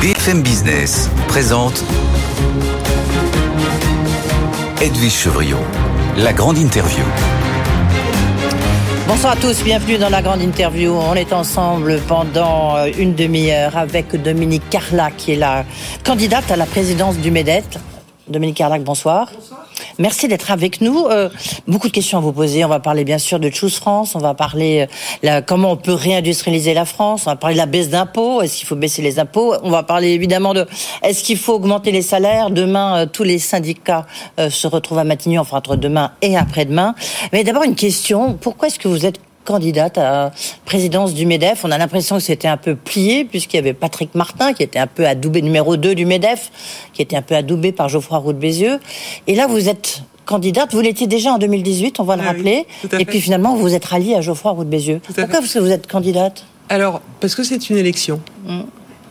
BFM Business présente Edwige Chevriot, la grande interview. Bonsoir à tous, bienvenue dans la grande interview. On est ensemble pendant euh, une demi-heure avec Dominique Carla, qui est la candidate à la présidence du MEDET. Dominique Carlac, bonsoir. Bonsoir. Merci d'être avec nous. Euh, beaucoup de questions à vous poser. On va parler bien sûr de Choose France. On va parler euh, comment on peut réindustrialiser la France. On va parler de la baisse d'impôts. Est-ce qu'il faut baisser les impôts? On va parler évidemment de est-ce qu'il faut augmenter les salaires? Demain, euh, tous les syndicats se retrouvent à Matignon, enfin entre demain et après-demain. Mais d'abord une question. Pourquoi est-ce que vous êtes candidate à présidence du MEDEF. On a l'impression que c'était un peu plié, puisqu'il y avait Patrick Martin, qui était un peu adoubé, numéro 2 du MEDEF, qui était un peu adoubé par Geoffroy Roux de Bézieux. Et là, vous êtes candidate. Vous l'étiez déjà en 2018, on va le ah rappeler. et puis finalement, vous êtes ralliée à Geoffroy Roux de Bézieux. Pourquoi que vous êtes candidate? Alors, parce que c'est une élection. Mm.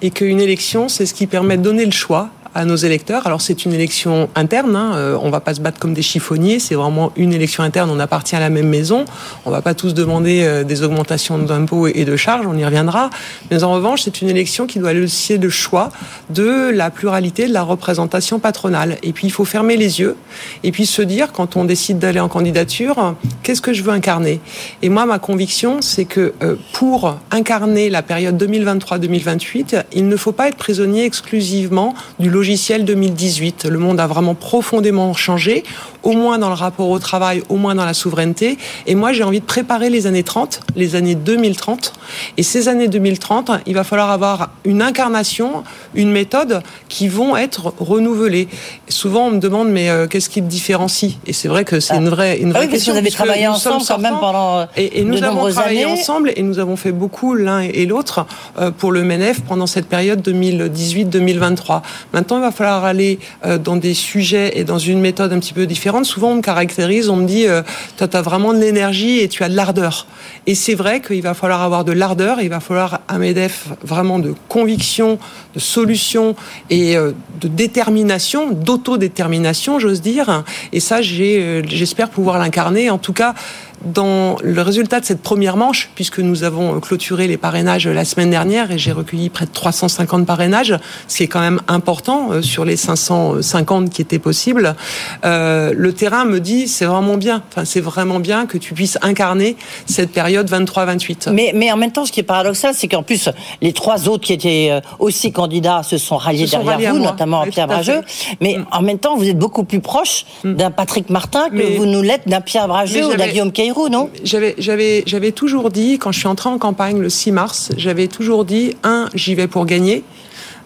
Et qu'une élection, c'est ce qui permet de donner le choix à nos électeurs. Alors c'est une élection interne, hein. Euh, on va pas se battre comme des chiffonniers, c'est vraiment une élection interne, on appartient à la même maison, on va pas tous demander euh, des augmentations d'impôts et de charges, on y reviendra. Mais en revanche, c'est une élection qui doit laisser le choix de la pluralité de la représentation patronale. Et puis il faut fermer les yeux et puis se dire quand on décide d'aller en candidature, qu'est-ce que je veux incarner? Et moi, ma conviction, c'est que euh, pour incarner la période 2023-2028, il ne faut pas être prisonnier exclusivement du logiciel logiciel 2018. Le monde a vraiment profondément changé, au moins dans le rapport au travail, au moins dans la souveraineté. Et moi, j'ai envie de préparer les années 30, les années 2030. Et ces années 2030, il va falloir avoir une incarnation, une méthode qui vont être renouvelées. souvent, on me demande, mais euh, qu'est-ce qui te différencie? Et c'est vrai que c'est une vraie, une ah vraie oui, question. Vous avez travaillé ensemble quand même pendant euh, et, et nous avons travaillé ensemble et nous avons fait beaucoup l'un et l'autre euh, pour le MENEF pendant cette période 2018-2023. Maintenant, il va falloir aller dans des sujets et dans une méthode un petit peu différente. Souvent, on me caractérise, on me dit, euh, tu as vraiment de l'énergie et tu as de l'ardeur. Et c'est vrai qu'il va falloir avoir de l'ardeur, il va falloir un MEDEF vraiment de conviction, de solution et euh, de détermination, d'autodétermination, j'ose dire. Et ça, j'espère pouvoir l'incarner. En tout cas, dans le résultat de cette première manche, puisque nous avons clôturé les parrainages la semaine dernière et j'ai recueilli près de 350 parrainages, ce qui est quand même important euh, sur les 550 qui étaient possibles, euh, le terrain me dit c'est vraiment bien, enfin c'est vraiment bien que tu puisses incarner cette période 23-28. Mais, mais en même temps, ce qui est paradoxal, c'est qu'en plus les trois autres qui étaient euh, aussi candidats se sont ralliés derrière vous, notamment Pierre Brageux. Mais mm. en même temps, vous êtes beaucoup plus proche mm. d'un Patrick Martin que vous nous l'êtes d'un Pierre Brageux ou d'un Guillaume non J'avais, j'avais, j'avais toujours dit, quand je suis entrée en campagne le 6 mars, j'avais toujours dit, un, j'y vais pour gagner.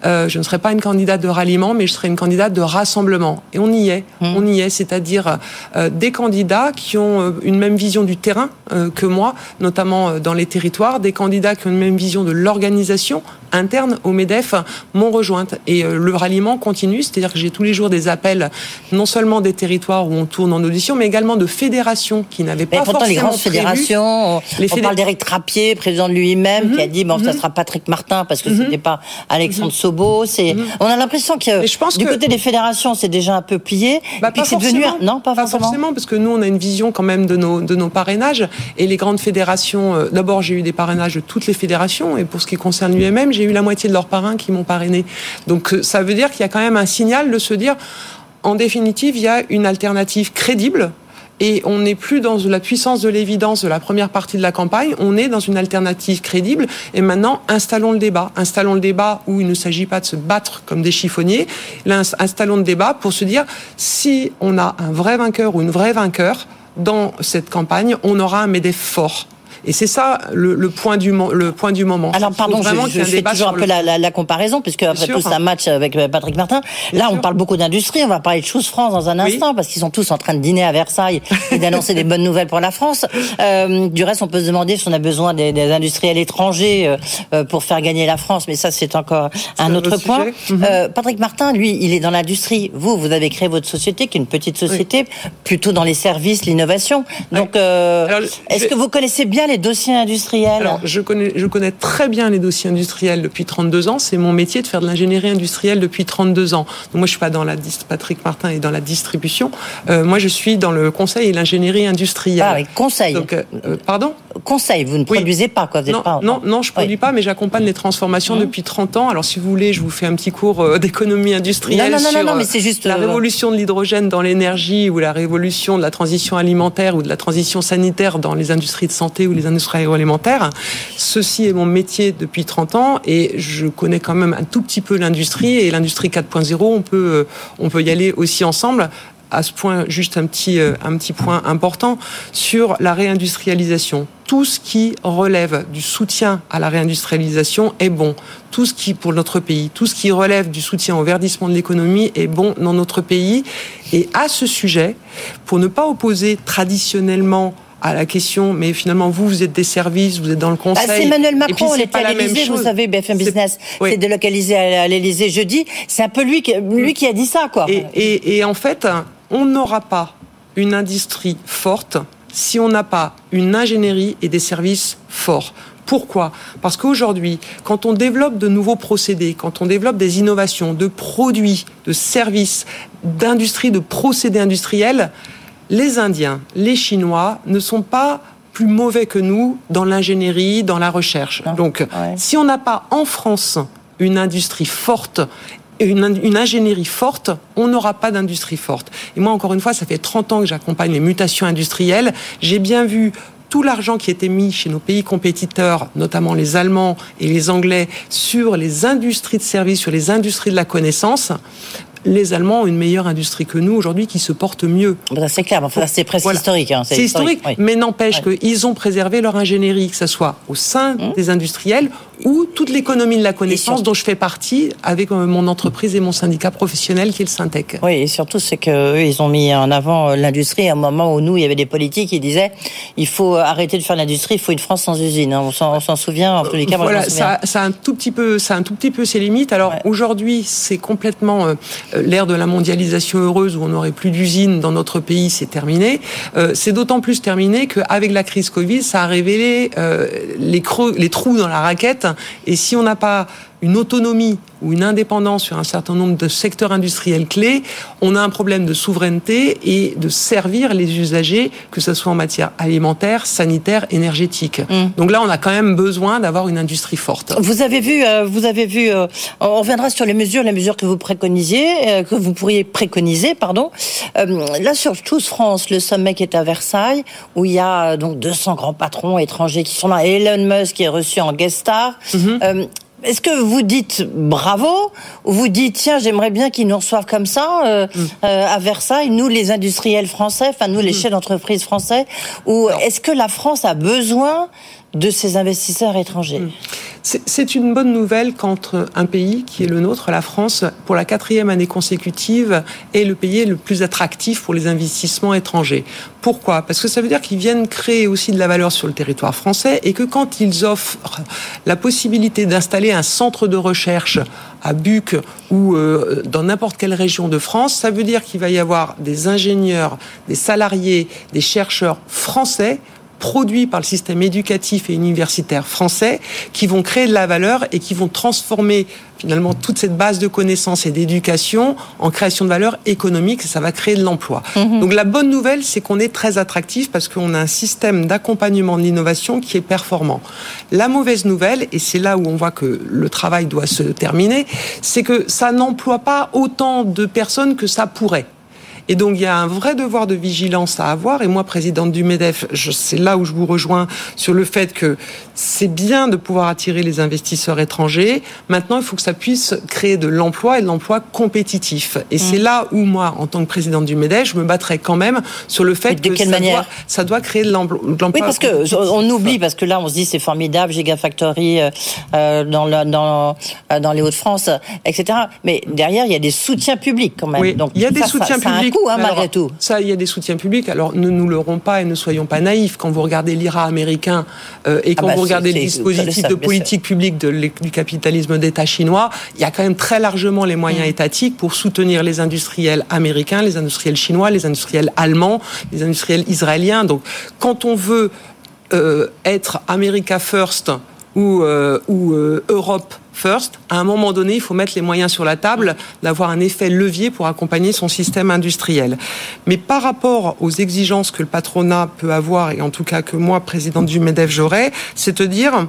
Euh, je ne serai pas une candidate de ralliement, mais je serai une candidate de rassemblement. Et on y est, mmh. on y est, c'est-à-dire euh, des candidats qui ont euh, une même vision du terrain que moi, notamment dans les territoires, des candidats qui ont une même vision de l'organisation interne au MEDEF m'ont rejointe. Et le ralliement continue, c'est-à-dire que j'ai tous les jours des appels, non seulement des territoires où on tourne en audition, mais également de fédérations qui n'avaient pas pourtant, forcément les grandes fédérations, les on parle d'Éric Trappier, président de lui-même, qui a mmh. dit, bon, ça mmh. sera Patrick Martin, parce que ce n'était pas Alexandre c'est. Mhm. On a l'impression que je pense du côté des fédérations, c'est déjà un peu plié. Bah, pas devenu non, pas, forcément. parce que nous, on a une vision quand même de nos de nos parrainages et les grandes fédérations. Euh, d'abord, j'ai eu des parrainages de toutes les fédérations et pour ce qui concerne l'UMM, j'ai eu la moitié de leurs parrains qui m'ont parrainé. Donc, euh, ça veut dire qu'il y a quand même un signal de se dire. En définitive, il y a une alternative crédible et on n'est plus dans la puissance de l'évidence de la première partie de la campagne, on est dans une alternative crédible. Et maintenant, installons le débat. Installons le débat où il ne s'agit pas de se battre comme des chiffonniers. installons le débat pour se dire si on a un vrai vainqueur ou une vraie vainqueur dans cette campagne, on aura un MEDEF fort Et c'est ça le, point du le point du moment. Alors pardon, je, je fais toujours un peu la, comparaison puisque après tout c'est un match avec euh, Patrick Martin. Là, on parle beaucoup d'industrie. On va parler de choses France dans un instant parce qu'ils sont tous en train de dîner à Versailles et d'annoncer des bonnes nouvelles pour la France. Euh, du reste, on peut se demander si on a besoin des, industriels étrangers euh, pour faire gagner la France, mais ça c'est encore un autre, point. Mhm. Patrick Martin, lui, il est dans l'industrie. Vous, vous avez créé votre société, qui est une petite société, plutôt dans les services, l'innovation. Donc, est-ce que vous connaissez bien les dossiers industriels Alors, je connais, je connais très bien les dossiers industriels depuis 32 ans. C'est mon métier de faire de l'ingénierie industrielle depuis 32 ans. Donc, moi, je suis pas dans la Patrick Martin est dans la distribution. Euh, moi, je suis dans le conseil et l'ingénierie industrielle. Ah, oui, conseil. Donc, euh, euh, pardon? Conseil. Vous ne produisez pas, quoi. Vous non, pas, non, non, je produis pas, mais j'accompagne les transformations mmh. depuis 30 ans. Alors, si vous voulez, je vous fais un petit cours d'économie industrielle non, non, sur non, mais c'est juste la révolution de l'hydrogène dans l'énergie ou la révolution de la transition alimentaire ou de la transition sanitaire dans les industries de santé ou les industries agroalimentaires. Ceci est mon métier depuis 30 ans et je connais quand même un tout petit peu l'industrie et l'industrie 4.0, on peut, euh, on peut y aller aussi ensemble à ce point, juste un petit, euh, un petit point important sur la réindustrialisation. Tout ce qui relève du soutien à la réindustrialisation est bon. Tout ce qui, pour notre pays, tout ce qui relève du soutien au verdissement de l'économie est bon dans notre pays. Et à ce sujet, pour ne pas opposer traditionnellement à la question, mais finalement, vous, vous êtes des services, vous êtes dans le conseil. c'est Emmanuel Macron, il était à l'Élysée, vous savez, BFM Business s'est délocalisé à l'Élysée jeudi. C'est un peu lui, lui qui a dit ça, quoi. Et, et en fait, on n'aura pas une industrie forte si on n'a pas une ingénierie et des services forts. Pourquoi? Parce qu'aujourd'hui, quand on développe de nouveaux procédés, quand on développe des innovations, de produits, de services, d'industrie, de procédés industriels, les Indiens, les Chinois ne sont pas plus mauvais que nous dans l'ingénierie, dans la recherche. Donc, si on n'a pas en France une industrie forte une, une, ingénierie forte, on n'aura pas d'industrie forte. Et moi, encore une fois, ça fait 30 ans que j'accompagne les mutations industrielles. J'ai bien vu tout l'argent qui était mis chez nos pays compétiteurs, notamment les Allemands et les Anglais, sur les industries de services, sur les industries de la connaissance, les Allemands ont une meilleure industrie que nous aujourd'hui qui se porte mieux. C'est clair, enfin, c'est presque historique. Hein, c'est historique, mais n'empêche qu'ils ont préservé leur ingénierie, que ce soit au sein mmh. des industriels ou toute l'économie de la connaissance dont je fais partie avec euh, mon entreprise et mon syndicat professionnel qui est le Syntec. Oui, et surtout c'est qu'eux, ils ont mis en avant euh, l'industrie à un moment où nous, il y avait des politiques qui disaient il faut arrêter de faire l'industrie, il faut une France sans usine. Hein. On s'en souvient, en tous les cas. Voilà, ça, ça, a un tout petit peu, ça a un tout petit peu ses limites. Alors aujourd'hui, c'est complètement euh, l'ère de la mondialisation heureuse où on n'aurait plus d'usines dans notre pays, c'est terminé. c'est d'autant plus terminé qu'avec la crise Covid, ça a révélé les creux, les trous dans la raquette et si on n'a pas une autonomie ou une indépendance sur un certain nombre de secteurs industriels clés, on a un problème de souveraineté et de servir les usagers, que ce soit en matière alimentaire, sanitaire, énergétique. Mm. Donc là, on a quand même besoin d'avoir une industrie forte. Vous avez vu, euh, vous avez vu, euh, on reviendra sur les mesures, les mesures que vous préconisiez, euh, que vous pourriez préconiser, pardon. là, sur Tous France, le sommet qui est à Versailles, où il y a donc 200 grands patrons étrangers qui sont là, Elon Musk qui est reçu en guest star. Mm-hmm. Est-ce que vous dites bravo ou vous dites tiens j'aimerais bien qu'ils nous reçoivent comme ça euh, mm. euh, à Versailles nous les industriels français enfin nous les mm. chefs d'entreprise français ou est-ce que la France a besoin de ces investisseurs étrangers mm. C'est une bonne nouvelle quand un pays qui est le nôtre, la France, pour la quatrième année consécutive, est le pays le plus attractif pour les investissements étrangers. Pourquoi? Parce que ça veut dire qu'ils viennent créer aussi de la valeur sur le territoire français et que quand ils offrent la possibilité d'installer un centre de recherche à Buc ou euh, dans n'importe quelle région de France, ça veut dire qu'il va y avoir des ingénieurs, des salariés, des chercheurs français produits par le système éducatif et universitaire français qui vont créer de la valeur et qui vont transformer finalement toute cette base de connaissances et d'éducation en création de valeur économique et ça va créer de l'emploi. Mhm. Donc la bonne nouvelle, c'est qu'on est très attractif parce qu'on a un système d'accompagnement de l'innovation qui est performant. La mauvaise nouvelle, et c'est là où on voit que le travail doit se terminer, c'est que ça n'emploie pas autant de personnes que ça pourrait. Et donc, il y a un vrai devoir de vigilance à avoir. Et moi, présidente du MEDEF, c'est là où je vous rejoins sur le fait que c'est bien de pouvoir attirer les investisseurs étrangers. Maintenant, il faut que ça puisse créer de l'emploi et de l'emploi compétitif. Et mm. c'est là où moi, en tant que présidente du MEDEF, je me battrai quand même sur le fait de que quelle ça, doit, ça doit créer de l'emploi. Oui, parce que on oublie, parce que là, on se dit c'est formidable, Gigafactory euh, euh dans, dans, euh, dans les Hauts-de-France, etc. Mais derrière, il y a des soutiens publics quand même. Oui, Donc, il y a des soutiens ça, publics. Hein, malgré tout. Ça, il y a des soutiens publics. Alors, ne nous leurrons pas et ne soyons pas naïfs. Quand vous regardez l'IRA américain euh, et ah quand bah, vous regardez le dispositif de politique publique de, du capitalisme d'État chinois, il y a quand même très largement les moyens mm. étatiques pour soutenir les industriels américains, les industriels chinois, les industriels allemands, les industriels israéliens. Donc, quand on veut euh, être America First ou, euh, euh, Europe First, à un moment donné, il faut mettre les moyens sur la table, d'avoir un effet levier pour accompagner son système industriel. Mais par rapport aux exigences que le patronat peut avoir, et en tout cas que moi, présidente du MEDEF, j'aurais, c'est de dire,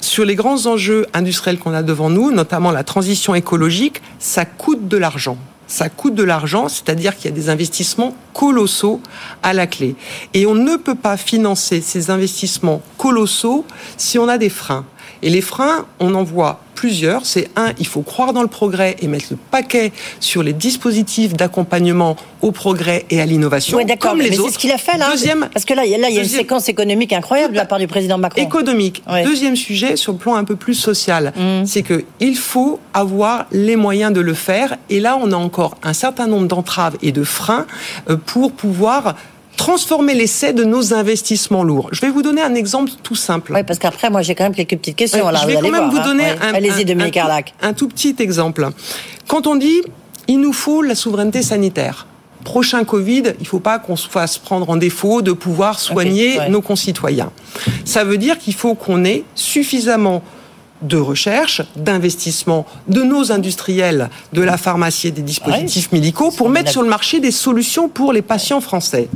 sur les grands enjeux industriels qu'on a devant nous, notamment la transition écologique, ça coûte de l'argent ça coûte de l'argent, c'est-à-dire qu'il y a des investissements colossaux à la clé. Et on ne peut pas financer ces investissements colossaux si on a des freins. Et les freins, on en voit plusieurs. C'est un, il faut croire dans le progrès et mettre le paquet sur les dispositifs d'accompagnement au progrès et à l'innovation. Oui, d'accord, mais c'est ce qu'il a fait là. Deuxième, parce que là, il y a une séquence économique incroyable de la part du président Macron. Économique. Deuxième sujet, sur le plan un peu plus social, mm. c'est que il faut avoir les moyens de le faire. Et là, on a encore un certain nombre d'entraves et de freins euh, pour pouvoir transformer l'essai de nos investissements lourds. Je vais vous donner un exemple tout simple. Oui, parce qu'après, moi, j'ai quand même quelques petites questions. je vais quand même vous hein. donner un, un, un, tout petit exemple. Quand on dit, il nous faut la souveraineté sanitaire. Prochain Covid, il ne faut pas qu'on se fasse prendre en défaut de pouvoir soigner nos concitoyens. Ça veut dire qu'il faut qu'on ait suffisamment de recherche, d'investissement de nos industriels, de la pharmacie et des dispositifs médicaux pour mettre sur le marché des solutions pour les patients français.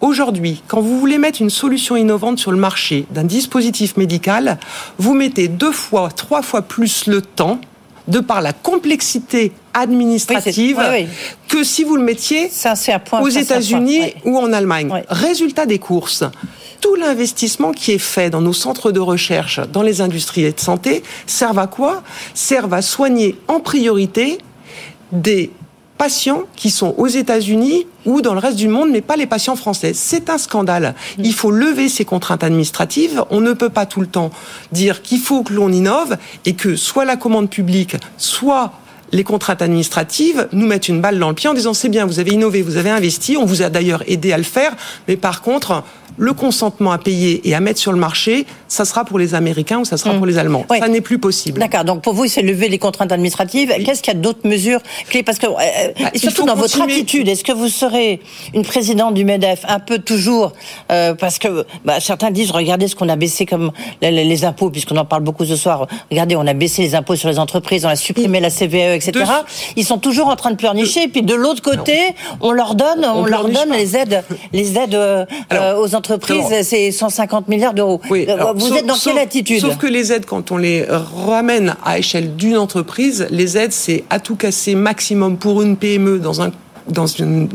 Aujourd'hui, quand vous voulez mettre une solution innovante sur le marché d'un dispositif médical, vous mettez deux fois, trois fois plus le temps de par la complexité administrative que si vous le mettiez aux États-Unis ou en Allemagne. Résultat des courses, tout l'investissement qui est fait dans nos centres de recherche, dans les industries de santé, servent à quoi? Servent à soigner en priorité des patients qui sont aux États-Unis ou dans le reste du monde, mais pas les patients français. C'est un scandale. Il faut lever ces contraintes administratives. On ne peut pas tout le temps dire qu'il faut que l'on innove et que soit la commande publique, soit les contraintes administratives nous mettent une balle dans le pied en disant c'est bien, vous avez innové, vous avez investi, on vous a d'ailleurs aidé à le faire, mais par contre, le consentement à payer et à mettre sur le marché, ça sera pour les Américains ou ça sera hmm. pour les Allemands. Ça n'est plus possible. D'accord. Donc pour vous, c'est lever les contraintes administratives. Qu'est-ce qu'il y a d'autres mesures clés? Parce que euh, bah, et surtout dans votre attitude, est-ce que vous serez une présidente du Medef un peu toujours euh, parce que bah, certains disent regardez ce qu'on a baissé comme les, impôts puisqu'on en parle beaucoup ce soir. Regardez, on a baissé les impôts sur les entreprises, on a supprimé la CVE, etc. Ils sont toujours en train de pleurnicher. Et puis de l'autre côté, on leur donne, on, leur donne les aides, les aides euh, aux entreprises entreprise, c'est 150 milliards d'euros. Euh, vous êtes dans quelle attitude Sauf que les aides, quand on les ramène à échelle d'une entreprise, les aides, c'est à tout casser maximum pour une PME dans un dans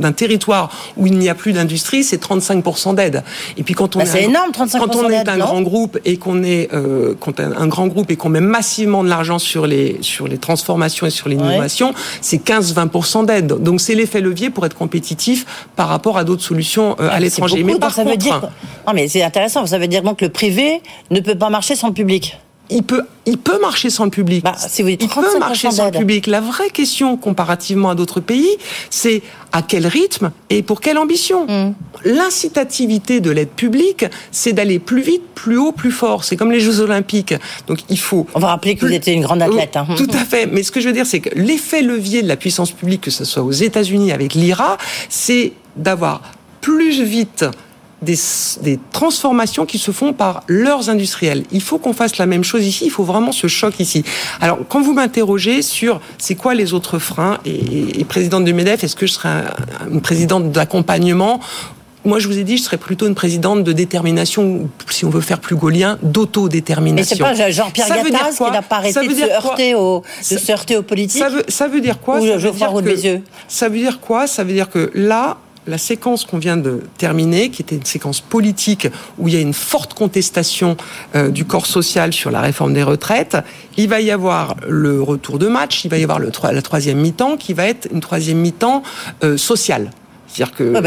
un territoire où il n'y a plus d'industrie, c'est 35% d'aide. Et puis quand on bah, est, énorme, 35% quand on est un grand groupe et qu'on est euh, quand un, grand groupe et qu'on met massivement de l'argent sur les sur les transformations et sur l'innovation, c'est 15-20% d'aide. Donc c'est l'effet levier pour être compétitif par rapport à d'autres solutions euh, à ah, l'étranger. Mais par ça veut dire... non mais c'est intéressant. Ça veut dire donc que le privé ne peut pas marcher sans le public il peut, il peut marcher sans le public. Bah, si vous il peut marcher sans le public. La vraie question, comparativement à d'autres pays, c'est à quel rythme et pour quelle ambition. Mm. L'incitativité de l'aide publique, c'est d'aller plus vite, plus haut, plus fort. C'est comme les Jeux Olympiques. Donc il faut. On va rappeler que vous étiez une grande athlète. Hein. Tout à fait. Mais ce que je veux dire, c'est que l'effet levier de la puissance publique, que ce soit aux États-Unis avec l'IRA, c'est d'avoir plus vite des, des, transformations qui se font par leurs industriels. Il faut qu'on fasse la même chose ici, il faut vraiment ce choc ici. Alors, quand vous m'interrogez sur c'est quoi les autres freins, et, et, présidente de MEDEF, est-ce que je serai une présidente d'accompagnement? Moi, je vous ai dit, je serais plutôt une présidente de détermination, si on veut faire plus gaulien, d'autodétermination. Mais c'est pas Jean-Pierre Gattaz qui n'a pas arrêté de se, heurter au, de se heurter aux politiques ça veut, ça veut dire quoi Ou ça veut dire que, Ça veut dire quoi? Ça veut dire que là, la séquence qu'on vient de terminer, qui était une séquence politique où il y a une forte contestation euh, du corps social sur la réforme des retraites, il va y avoir le retour de match, il va y avoir la troisième mi-temps qui va être une troisième mi-temps euh, sociale. C'est-à-dire que on,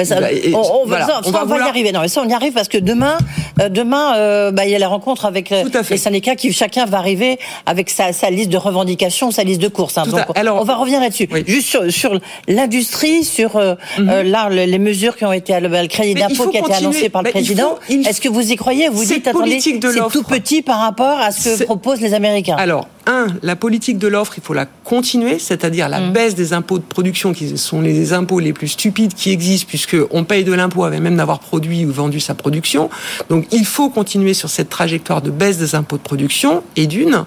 va, y arriver. Non, mais ça, on y arrive parce que demain, euh, demain, euh, bah, il y a la rencontre avec euh, les syndicats qui chacun va arriver avec sa, sa liste de revendications, sa liste de courses. Hein. Donc, Alors, on va revenir là-dessus. Juste sur, sur l'industrie, sur mhm. là les mesures qui ont été le crédit d'impôt qui a été annoncé par le président. Est-ce que vous y croyez? Vous dites attendez, c'est tout petit par rapport à ce que proposent les Américains. Alors un, la politique de l'offre, il faut la continuer, c'est-à-dire la mm. baisse des impôts de production, qui sont les impôts les plus stupides qui existent, puisqu'on paye de l'impôt avant même d'avoir produit ou vendu sa production. Donc il faut continuer sur cette trajectoire de baisse des impôts de production, et d'une.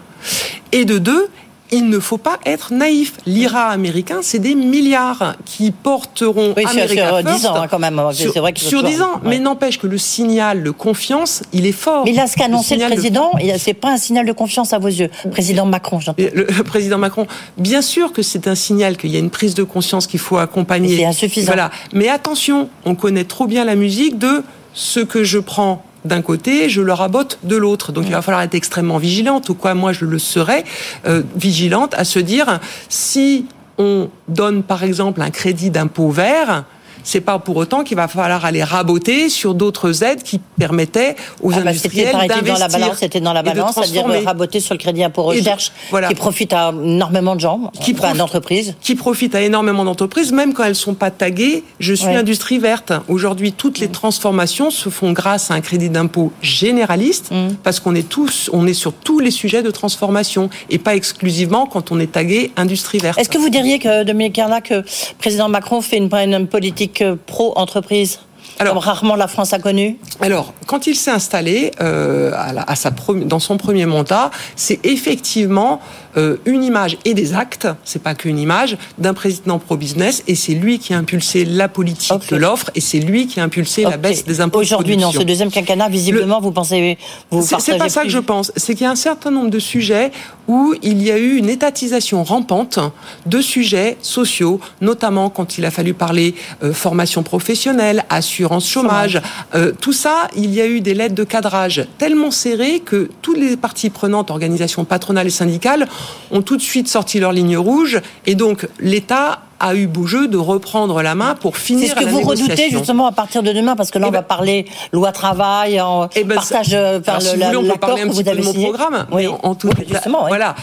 Et de deux, il ne faut pas être naïf. L'IRA américain, c'est des milliards qui porteront oui, sur, 10 ans hein, quand même. Sur, vrai sur 10 ans, mais n'empêche que le signal de confiance, il est fort. Mais là, ce qu'a annoncé le, président, ce c'est pas un signal de confiance à vos yeux. Président Macron, j'entends. Le, président Macron, bien sûr que c'est un signal qu'il y a une prise de conscience qu'il faut accompagner. C'est insuffisant. Voilà. Mais attention, on connaît trop bien la musique de ce que je prends d'un côté, je le rabote de l'autre. Donc il va falloir être extrêmement vigilante, ou quoi moi je le serais, euh, vigilante à se dire si on donne par exemple un crédit d'impôt vert, c'est pas pour autant qu'il va falloir aller raboter sur d'autres aides qui permettaient aux ah bah, industriels d'investir. Dans la balance, c'était dans la balance, c'est-à-dire raboter sur le crédit impôt recherche, qui profite à énormément de gens, qui d'entreprises, qui profite à énormément d'entreprises, même quand elles sont pas taguées. Je suis industrie verte. Aujourd'hui, toutes les transformations se font grâce à un crédit d'impôt généraliste, mm. parce qu'on est tous, on est sur tous les sujets de transformation et pas exclusivement quand on est tagué industrie verte. Est-ce que vous diriez que Dominique Carla, que président Macron fait une, une politique pro-entreprise alors, comme rarement la France a connu. Alors, quand il s'est installé euh, à, sa dans son premier mandat, c'est effectivement euh, une image et des actes, c'est pas qu'une image, d'un président pro-business, et c'est lui qui a impulsé la politique de l'offre, et c'est lui qui a impulsé la baisse des impôts. Aujourd'hui, non, ce deuxième quinquennat, visiblement, vous pensez, vous C'est pas ça que je pense. C'est qu'il y a un certain nombre de sujets où il y a eu une étatisation rampante de sujets sociaux, notamment quand il a fallu parler euh, formation professionnelle, assurance chômage. Euh, tout ça, il y a eu des lettres de cadrage tellement serrées que toutes les parties prenantes, organisations patronales et syndicales, ont tout de suite sorti leur ligne rouge. Et donc, l'État a eu beau jeu de reprendre la main pour finir C'est ce que vous redoutez justement à partir de demain, parce que là, eh on va ben- parler loi travail, en eh ben, partage euh, par le, si vous voulez, on peut parler un petit peu de mon programme. Oui. En, tout, justement, voilà.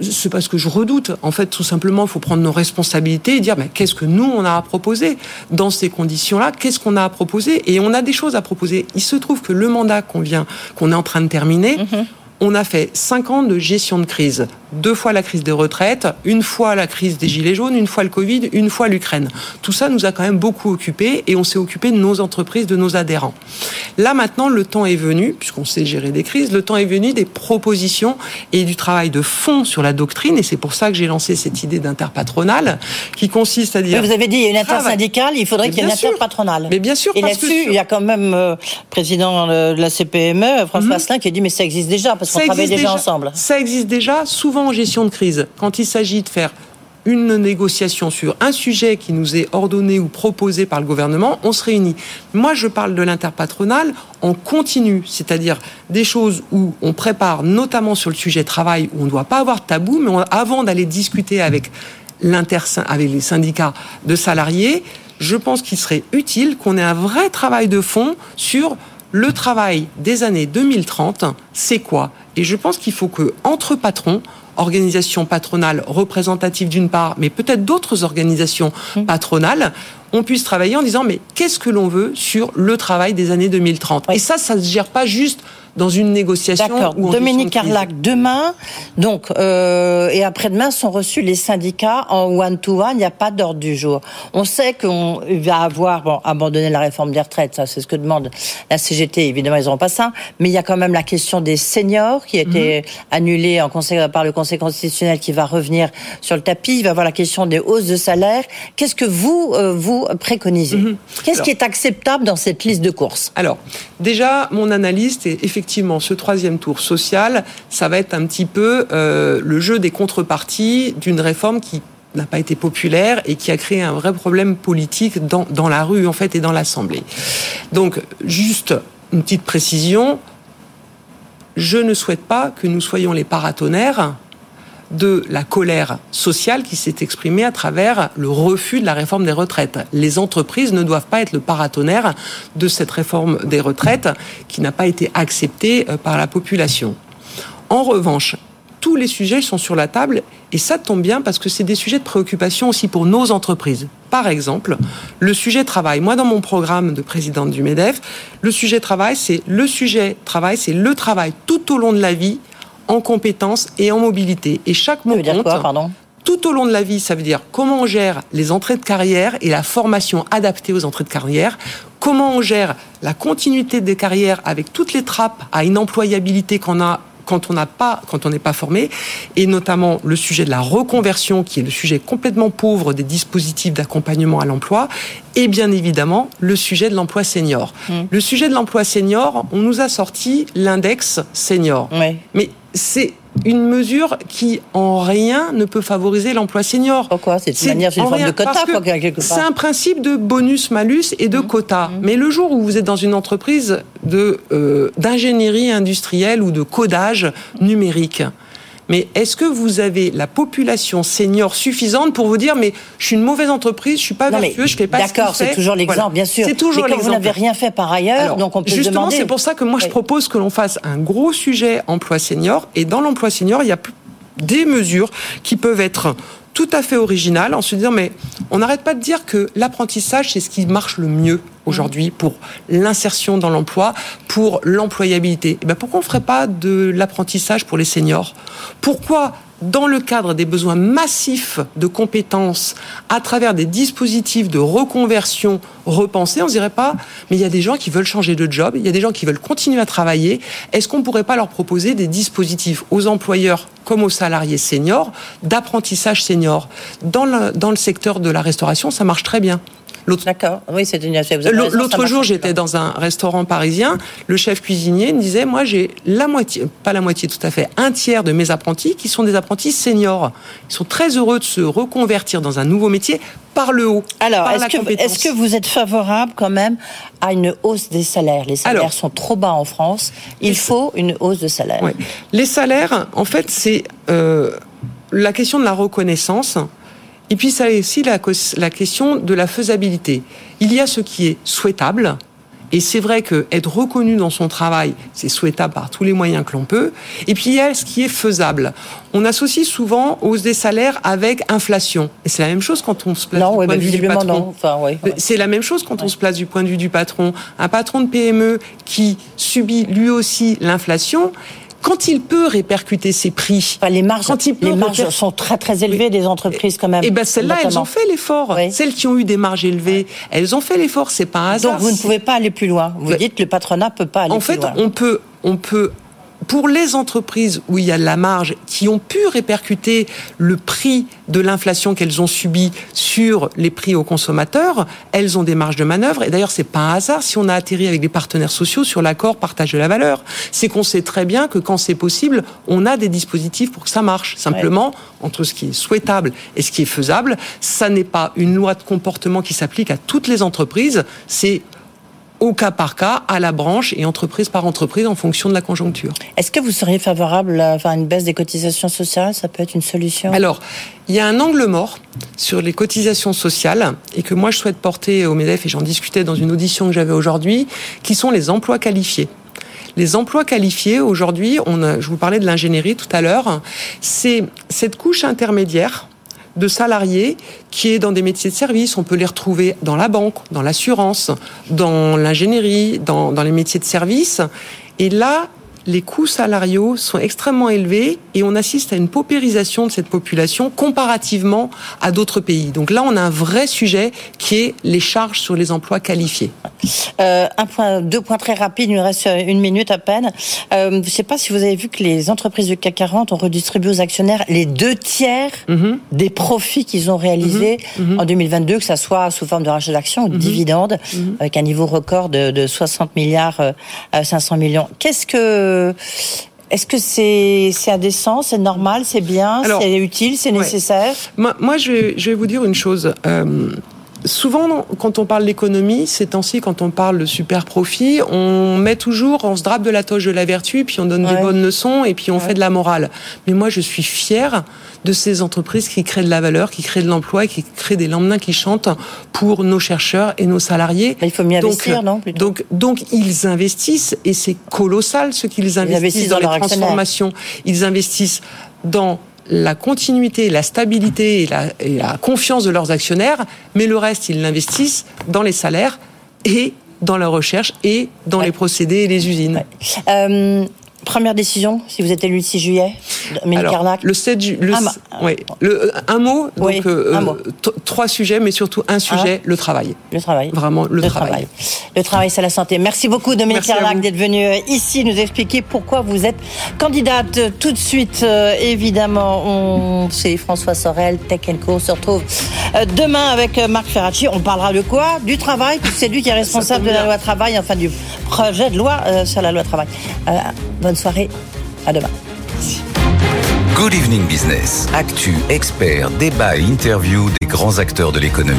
C'est parce que je redoute. En fait, tout simplement, il faut prendre nos responsabilités et dire, mais qu'est-ce que nous, on a à proposer dans ces conditions-là? Qu'est-ce qu'on a à proposer? Et on a des choses à proposer. Il se trouve que le mandat qu'on vient, qu'on est en train de terminer, mhm on a fait cinq ans de gestion de crise. Deux fois la crise des retraites, une fois la crise des gilets jaunes, une fois le Covid, une fois l'Ukraine. Tout ça nous a quand même beaucoup occupés et on s'est occupé de nos entreprises, de nos adhérents. Là maintenant, le temps est venu, puisqu'on sait gérer des crises, le temps est venu des propositions et du travail de fond sur la doctrine. Et c'est pour ça que j'ai lancé cette idée d'interpatronale qui consiste à dire. vous avez dit il y a une intersyndicale, il faudrait qu'il y ait une interpatronale. Mais bien sûr. Et là-dessus, il y a quand même le euh, président de la CPME, François mmh. Asselin, qui a dit mais ça existe déjà ça existe déjà, ensemble. Ça existe déjà, souvent en gestion de crise. Quand il s'agit de faire une négociation sur un sujet qui nous est ordonné ou proposé par le gouvernement, on se réunit. Moi, je parle de l'interpatronal en continu, c'est-à-dire des choses où on prépare, notamment sur le sujet travail, où on ne doit pas avoir de tabou, mais avant d'aller discuter avec, avec les syndicats de salariés, je pense qu'il serait utile qu'on ait un vrai travail de fond sur le travail des années 2030, c'est quoi? Et je pense qu'il faut que entre patrons, organisations patronales représentatives d'une part, mais peut-être d'autres organisations mmh. patronales, on puisse travailler en disant mais qu'est-ce que l'on veut sur le travail des années 2030 Et ça, ça ne se gère pas juste dans une négociation. D'accord. Dominique Carlac, demain, donc euh, et après-demain sont reçus les syndicats en one-to-one. Il n'y a pas d'ordre du jour. On sait qu'on va avoir bon, abandonné la réforme des retraites. Ça, c'est ce que demande la CGT. Évidemment, ils n'auront pas ça. Mais il y a quand même la question des seniors qui a été mhm. annulée en conseil, par le Conseil constitutionnel qui va revenir sur le tapis. Il va y avoir la question des hausses de salaire. Qu'est-ce que vous, euh, vous préconisez? Mhm. Qu'est-ce qui est acceptable dans cette liste de courses? Alors, déjà, mon analyse, est effectivement ce troisième tour social, ça va être un petit peu euh, le jeu des contreparties d'une réforme qui n'a pas été populaire et qui a créé un vrai problème politique dans, dans la rue en fait et dans l'Assemblée. Donc juste une petite précision, je ne souhaite pas que nous soyons les paratonnerres de la colère sociale qui s'est exprimée à travers le refus de la réforme des retraites. Les entreprises ne doivent pas être le paratonnerre de cette réforme des retraites qui n'a pas été acceptée euh, par la population. En revanche, tous les sujets sont sur la table et ça tombe bien parce que c'est des sujets de préoccupation aussi pour nos entreprises. Par exemple, le sujet travail. Moi, dans mon programme de présidente du MEDEF, le sujet travail, c'est le sujet travail, c'est le travail tout au long de la vie en compétences et en mobilité. Et chaque mot compte. pardon tout au long de la vie, ça veut dire comment on gère les entrées de carrière et la formation adaptée aux entrées de carrière, comment on gère la continuité des carrières avec toutes les trappes à une employabilité qu'on a quand on n'a pas, quand on n'est pas formé, et notamment le sujet de la reconversion, qui est le sujet complètement pauvre des dispositifs d'accompagnement à l'emploi, et bien évidemment le sujet de l'emploi senior. Mmh. Le sujet de l'emploi senior, on nous a sorti l'index senior. Mais c'est une mesure qui en rien ne peut favoriser l'emploi senior. Pourquoi C'est une manière, c'est une forme de quota, quelque part. C'est un principe de bonus-malus et de mmh. quota. Mmh. Mais le jour où vous êtes dans une entreprise de euh, d'ingénierie industrielle ou de codage numérique, mais est-ce que vous avez la population senior suffisante pour vous dire mais je suis une mauvaise entreprise, je suis pas vertueux, je fais pas D'accord, c'est toujours l'exemple, bien sûr. C'est toujours l'exemple. Vous n'avez rien fait par ailleurs, donc on peut justement, c'est pour ça que moi je propose que l'on fasse un gros sujet emploi senior et dans l'emploi senior, il y a des mesures qui peuvent être tout à fait originales en se disant mais on n'arrête pas de dire que l'apprentissage c'est ce qui marche le mieux aujourd'hui pour l'insertion dans l'emploi, pour l'employabilité. Et eh ben pourquoi on ne ferait pas de l'apprentissage pour les seniors? Pourquoi dans le cadre des besoins massifs de compétences, à travers des dispositifs de reconversion repensés, on ne dirait pas, mais il y a des gens qui veulent changer de job, il y a des gens qui veulent continuer à travailler. Est-ce qu'on ne pourrait pas leur proposer des dispositifs aux employeurs comme aux salariés seniors d'apprentissage senior? Dans le, dans le secteur de la restauration, ça marche très bien. D'accord. Oui, c'est une. L'autre jour, j'étais dans un restaurant parisien. Le chef cuisinier me disait, moi, j'ai la moitié, pas la moitié, tout à fait, un tiers de mes apprentis qui sont des apprentis seniors. Ils sont très heureux de se reconvertir dans un nouveau métier par le haut. Alors, est-ce que, est que, vous êtes favorable quand même à une hausse des salaires? Les salaires sont trop bas en France. Il faut une hausse de salaire. Oui. Les salaires, en fait, c'est euh, la question de la reconnaissance. Et puis, ça est aussi la, la question de la faisabilité. Il y a ce qui est souhaitable, et c'est vrai que être reconnu dans son travail, c'est souhaitable par tous les moyens que l'on peut. Et puis il y a ce qui est faisable. On associe souvent hausse des salaires avec inflation. Et c'est la même chose quand on se place du point de vue du patron. C'est la même chose quand on se place du point de vue du patron. Un patron de PME qui subit lui aussi l'inflation, quand il peut répercuter ses prix, les marges, les marges sont très très élevées des entreprises quand même. Et eh ben celles-là, elles ont fait l'effort. Celles qui ont eu des marges élevées, elles ont fait l'effort. C'est pas un hasard. Donc vous ne pouvez pas aller plus loin. Vous dites que le patronat peut pas aller plus loin. En fait, on peut, on peut pour les entreprises où il y a de la marge, qui ont pu répercuter le prix de l'inflation qu'elles ont subi sur les prix aux consommateurs, elles ont des marges de manœuvre. Et d'ailleurs, c'est pas un hasard si on a atterri avec les partenaires sociaux sur l'accord partage de la valeur. C'est qu'on sait très bien que quand c'est possible, on a des dispositifs pour que ça marche. Simplement, entre ce qui est souhaitable et ce qui est faisable, ça n'est pas une loi de comportement qui s'applique à toutes les entreprises. C'est au cas par cas, à la branche et entreprise par entreprise en fonction de la conjoncture. Est-ce que vous seriez favorable à une baisse des cotisations sociales? Ça peut être une solution? Alors, il y a un angle mort sur les cotisations sociales et que moi je souhaite porter au MEDEF et j'en discutais dans une audition que j'avais aujourd'hui, qui sont les emplois qualifiés. Les emplois qualifiés, aujourd'hui, je vous parlais de l'ingénierie tout à l'heure, c'est cette couche intermédiaire de salariés qui est dans des métiers de service. On peut les retrouver dans la banque, dans l'assurance, dans l'ingénierie, dans, les métiers de service. Et là, les coûts salariaux sont extrêmement élevés et on assiste à une paupérisation de cette population comparativement à d'autres pays. Donc là, on a un vrai sujet qui est les charges sur les emplois qualifiés. Euh, un point, deux points très rapides. Il nous reste une minute à peine. Euh, je ne sais pas si vous avez vu que les entreprises du CAC 40 ont redistribué aux actionnaires les deux tiers mhm. des profits qu'ils ont réalisés mhm. Mhm. en 2022, que ça soit sous forme de rachat d'actions ou de dividendes, avec un niveau record de, de 60 milliards euh, à 500 millions. Qu'est-ce que est-ce que c'est c'est indécent, c'est normal, c'est bien, c'est utile, c'est nécessaire? Moi, moi je, vais, je vais vous dire une chose. Euh, souvent, quand on parle d'économie, ces temps-ci, quand on parle de super profit, on met toujours, on se drape de la toge de la vertu, puis on donne des bonnes leçons, et puis on fait de la morale. Mais moi, je suis fière de ces entreprises qui créent de la valeur, qui créent de l'emploi, qui créent des lendemains qui chantent pour nos chercheurs et nos salariés. il faut mieux investir, non donc, donc, ils investissent, et c'est colossal ce qu'ils investissent, dans, dans les transformations. Ils investissent dans la continuité, la stabilité et la, confiance de leurs actionnaires, mais le reste, ils l'investissent dans les salaires et dans la recherche et dans les procédés et les usines. Euh, Première décision, si vous êtes élu le 6 juillet, Alors, Le 7 juillet, oui, le, un mot, donc euh, trois sujets, mais surtout un sujet, ah. le travail. Le travail. Vraiment, le, travail. Le travail, c'est la santé. Merci beaucoup, Dominique Carlac, d'être venu euh, ici nous expliquer pourquoi vous êtes candidate. Tout de suite, euh, évidemment, on... c'est François Sorel, Tech Co. On se retrouve demain avec Marc Ferracci. On parlera de quoi? Du travail, c'est lui qui est responsable de la loi travail, enfin du projet de loi sur la loi travail. Bonne soirée, à demain. Good Evening Business. Actu, experts, débat et interview des grands acteurs de l'économie.